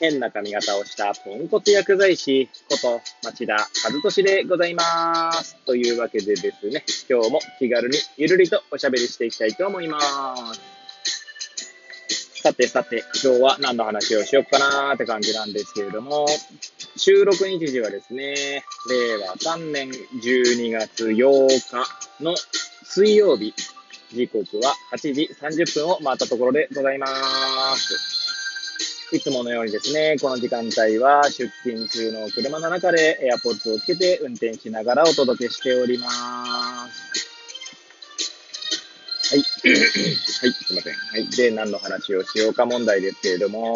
変な髪型をしたポンコツ薬剤師こと町田和俊でございます。というわけでですね、今日も気軽にゆるりとおしゃべりしていきたいと思います。さてさて、今日は何の話をしようかなーって感じなんですけれども、収録日時はですね、令和3年12月8日の水曜日、時刻は8時30分を回ったところでございます。いつものようにですね、この時間帯は出勤中の車の中で AirPods をつけて運転しながらお届けしております。はい。はい、すいません。はい。で、何の話をしようか問題ですけれども、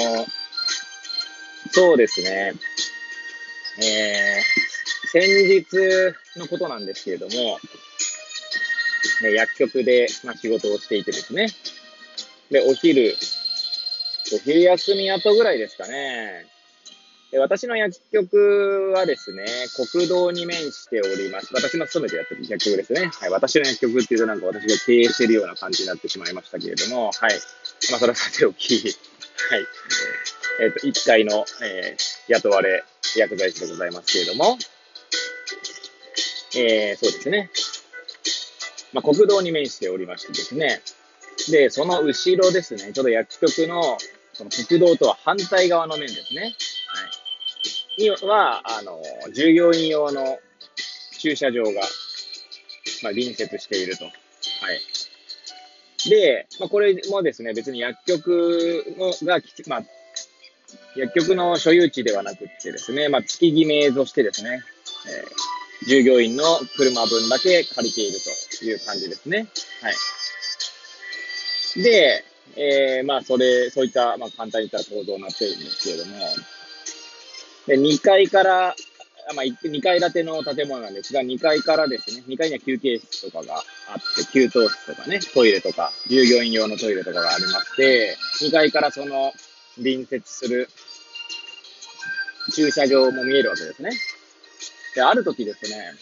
そうですね。えー、先日のことなんですけれども、ね、薬局で、まあ、仕事をしていてですね、で、お昼、お昼休み後ぐらいですかね。で私の薬局はですね、国道に面しております。私の勤めてやってる薬局ですね。はい。私の薬局っていうとなんか私が経営してるような感じになってしまいましたけれども、はい。まあ、それはさておき、はい。えっ、ー、と、1階の、えー、雇われ薬剤師でございますけれども、えー、そうですね。まあ、国道に面しておりましてですね、で、その後ろですね、ちょっと薬局のその国道とは反対側の面ですね。はい。には、あの、従業員用の駐車場が、まあ、隣接していると。はい。で、まあ、これもですね、別に薬局のが、まあ、薬局の所有地ではなくてですね、まあ、月決めとしてですね、えー、従業員の車分だけ借りているという感じですね。はい。で、えー、まあ、それ、そういった、まあ、簡単に言ったら構造になってるんですけれども、で、2階から、まあ、2階建ての建物なんですが、2階からですね、2階には休憩室とかがあって、給湯室とかね、トイレとか、従業員用のトイレとかがありまして、2階からその隣接する駐車場も見えるわけですね。で、ある時ですね、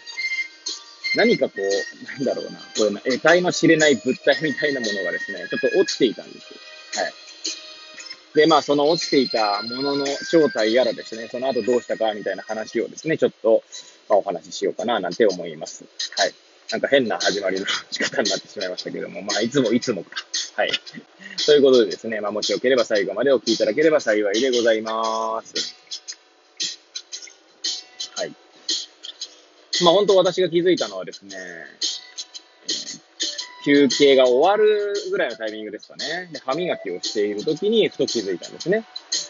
何かこう、なんだろうな、こういう得体の知れない物体みたいなものがですね、ちょっと落ちていたんですよ。はい。で、まあ、その落ちていたものの正体やらですね、その後どうしたかみたいな話をですね、ちょっと、まあ、お話ししようかな、なんて思います。はい。なんか変な始まりの仕方になってしまいましたけども、まあ、いつもいつもか。はい。ということでですね、まあ、もしよければ最後までお聞きいただければ幸いでございます。まあ、本当私が気づいたのはですね、休憩が終わるぐらいのタイミングですかね。で、歯磨きをしている時にふと気づいたんですね。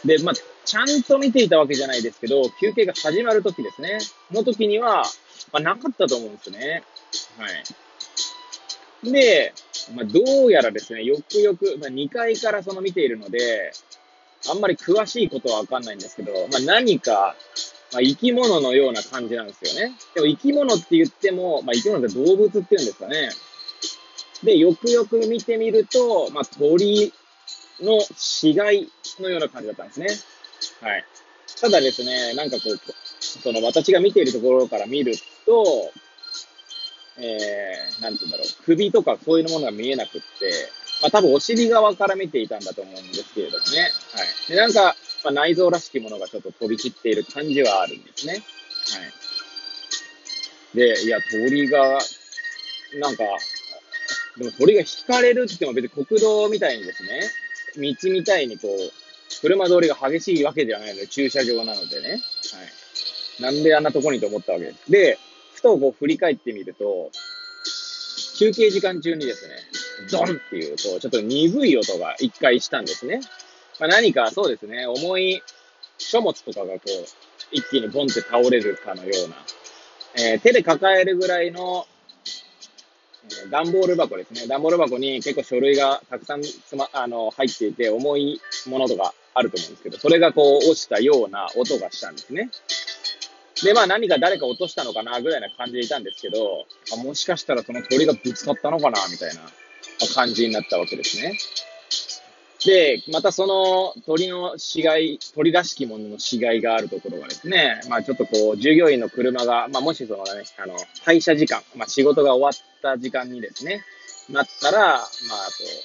で、まあ、ちゃんと見ていたわけじゃないですけど、休憩が始まる時ですね。の時には、まあ、なかったと思うんですね。はい。で、まあ、どうやらですね、よくよく、まあ、2階からその見ているので、あんまり詳しいことはわかんないんですけど、まあ、何か、まあ、生き物のような感じなんですよね。でも生き物って言っても、まあ、生き物って動物って言うんですかね。で、よくよく見てみると、まあ、鳥の死骸のような感じだったんですね。はい。ただですね、なんかこう、その私が見ているところから見ると、えー、なんて言うんだろう、首とかそういうものが見えなくって、まあ多分お尻側から見ていたんだと思うんですけれどもね。はい。で、なんか、まあ、内臓らしきものがちょっと飛び散っている感じはあるんですね。はい。で、いや、鳥が、なんか、でも鳥が引かれるって言っても別に国道みたいにですね、道みたいにこう、車通りが激しいわけではないので、駐車場なのでね。はい。なんであんなとこにと思ったわけです。で、ふとこう振り返ってみると、休憩時間中にですね、ドンっていう、こう、ちょっと鈍い音が一回したんですね。まあ、何かそうですね、重い書物とかがこう、一気にボンって倒れるかのような、えー手で抱えるぐらいの、えー段ボール箱ですね。段ボール箱に結構書類がたくさんつま、あの、入っていて、重いものとかあると思うんですけど、それがこう落ちたような音がしたんですね。で、まあ何か誰か落としたのかなぐらいな感じでいたんですけど、あもしかしたらその鳥がぶつかったのかなみたいな感じになったわけですね。で、またその鳥の死骸、鳥らしきものの死骸があるところがですね、まあちょっとこう、従業員の車が、まあもしそのね、あの、退社時間、まあ仕事が終わった時間にですね、なったら、まあ、こ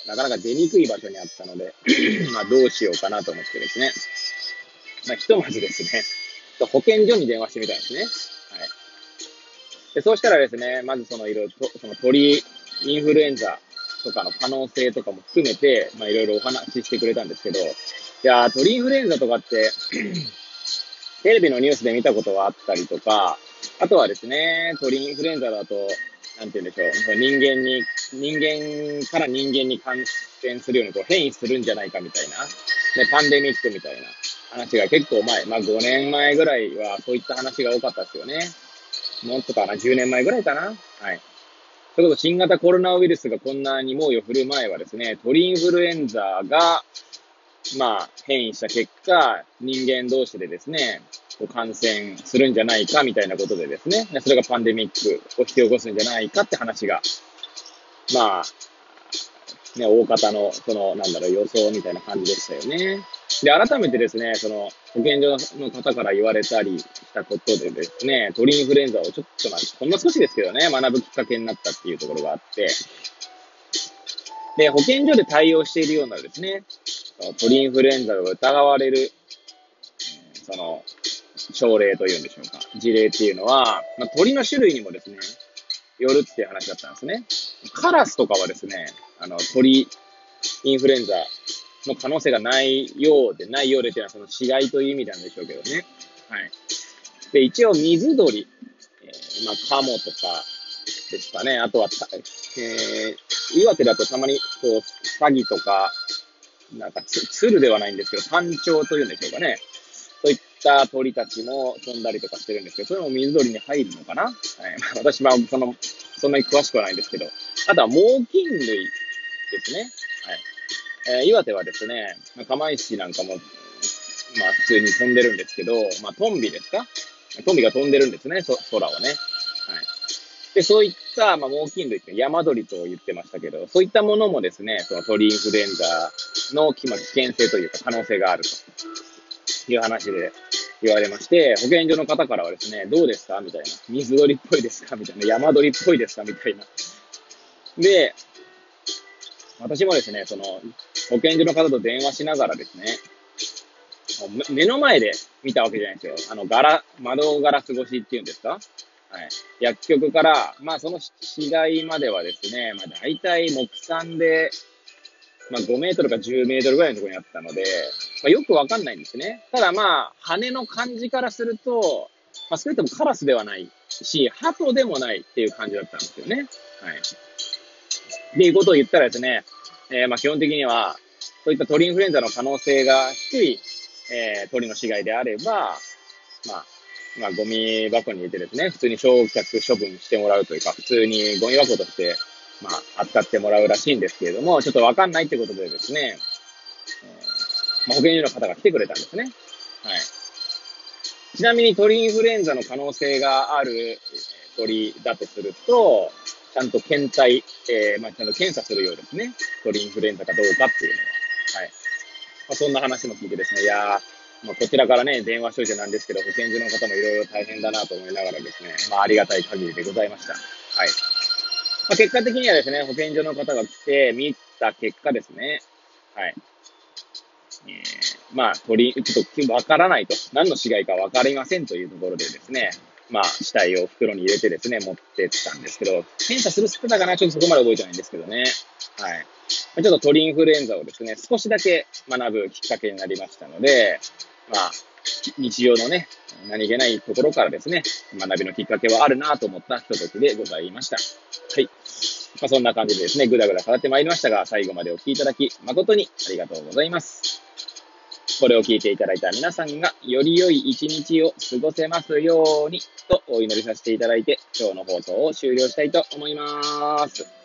う、なかなか出にくい場所にあったので まあどうしようかなと思ってですね、まあひとまずですね、保健所に電話してみたんですね。はい。で、そうしたらですね、まずそのいろいろ、その鳥インフルエンザとかの可能性とかも含めて、まあいろいろお話ししてくれたんですけど、いや鳥インフルエンザとかって テレビのニュースで見たことはあったりとか、あとはですね、鳥インフルエンザだと、なんて言うんでしょう、人間に、人間から人間に感染するようにこう変異するんじゃないかみたいな、ね、パンデミックみたいな話が結構前、まあ5年前ぐらいはそういった話が多かったですよね。もっとかな、10年前ぐらいかな。はい。それこそ新型コロナウイルスがこんなに猛威を振る前はですね、鳥インフルエンザが、まあ、変異した結果、人間同士でですね、感染するんじゃないかみたいなことでですね、それがパンデミックを引き起こすんじゃないかって話が、まあ、ね、大方の、その、なんだろう、予想みたいな感じでしたよね。で、改めてですね、その、保健所の方から言われたりしたことでですね、鳥インフルエンザをちょっとまあ、ほんの少しですけどね、学ぶきっかけになったっていうところがあって、で、保健所で対応しているようなですね、鳥インフルエンザが疑われる、その、症例というんでしょうか、事例っていうのは、まあ、鳥の種類にもですね、よるっていう話だったんですね。カラスとかはですね、あの、鳥インフルエンザの可能性がないようで、ないようでっていうのはその死骸という意味なんでしょうけどね。はい。で、一応水鳥、えー、まあ、カモとかですかね。あとは、えー、岩手だとたまに、こう、サギとか、なんかつ、鶴ではないんですけど、単調というんでしょうかね。そういった鳥たちも飛んだりとかしてるんですけど、それも水鳥に入るのかなはい。私は、その、そんなに詳しくはないんですけど。あとは猛禽類ですね。はい。えー、岩手はですね、釜石なんかも、まあ普通に飛んでるんですけど、まあトンビですかトンビが飛んでるんですね、そ空をね。はい。で、そういった、まあ、猛禽類って山鳥と言ってましたけど、そういったものもですね、その鳥インフルエンザの、危険性というか可能性があるという話で言われまして、保健所の方からはですね、どうですか？みたいな。水鳥っぽいですか？みたいな。山鳥っぽいですか？みたいな。で、私もですね、その、保健所の方と電話しながらですね、目の前で見たわけじゃないですよ。あの、ガラ、窓ガラス越しっていうんですか？はい。薬局から、まあその市街まではですね、まあ大体木産で、まあ5メートルか10メートルぐらいのところにあったので、まあよくわかんないんですね。ただまあ、羽の感じからすると、まあ少なくともカラスではないし、鳩でもないっていう感じだったんですよね。はい。っていうことを言ったらですね、えー、まあ基本的には、そういった鳥インフルエンザの可能性が低い、えー、鳥の死骸であれば、まあ、まあ、ゴミ箱に入れてですね、普通に焼却処分してもらうというか、普通にゴミ箱として、まあ、扱ってもらうらしいんですけれども、ちょっとわかんないってことでですね、えー、まあ、保健所の方が来てくれたんですね。はい。ちなみに鳥インフルエンザの可能性がある鳥だとすると、ちゃんと検体、えー、まあ、ちゃんと検査するようですね。鳥インフルエンザかどうかっていうのは。はい。まあ、そんな話も聞いてですね、いやまあ、こちらからね、電話しといてなんですけど、保健所の方もいろいろ大変だなと思いながらですね、まあ、ありがたい限りでございました。はい。まあ、結果的にはですね、保健所の方が来て、見た結果ですね、はい。え、まあ、鳥、ちょっとわからないと、何の死骸かわかりませんというところでですね、まあ、死体を袋に入れてですね、持ってったんですけど、検査するってたかなちょっとそこまで覚えてないんですけどね。はい。ちょっと鳥インフルエンザをですね、少しだけ学ぶきっかけになりましたので、まあ、日常のね、何気ないところからですね、学びのきっかけはあるなと思ったひとときでございました。はい。まあ、そんな感じでですね、ぐだぐだ語ってまいりましたが、最後までお聴きいただき、誠にありがとうございます。これを聞いていただいた皆さんが、より良い一日を過ごせますように、とお祈りさせていただいて、今日の放送を終了したいと思います。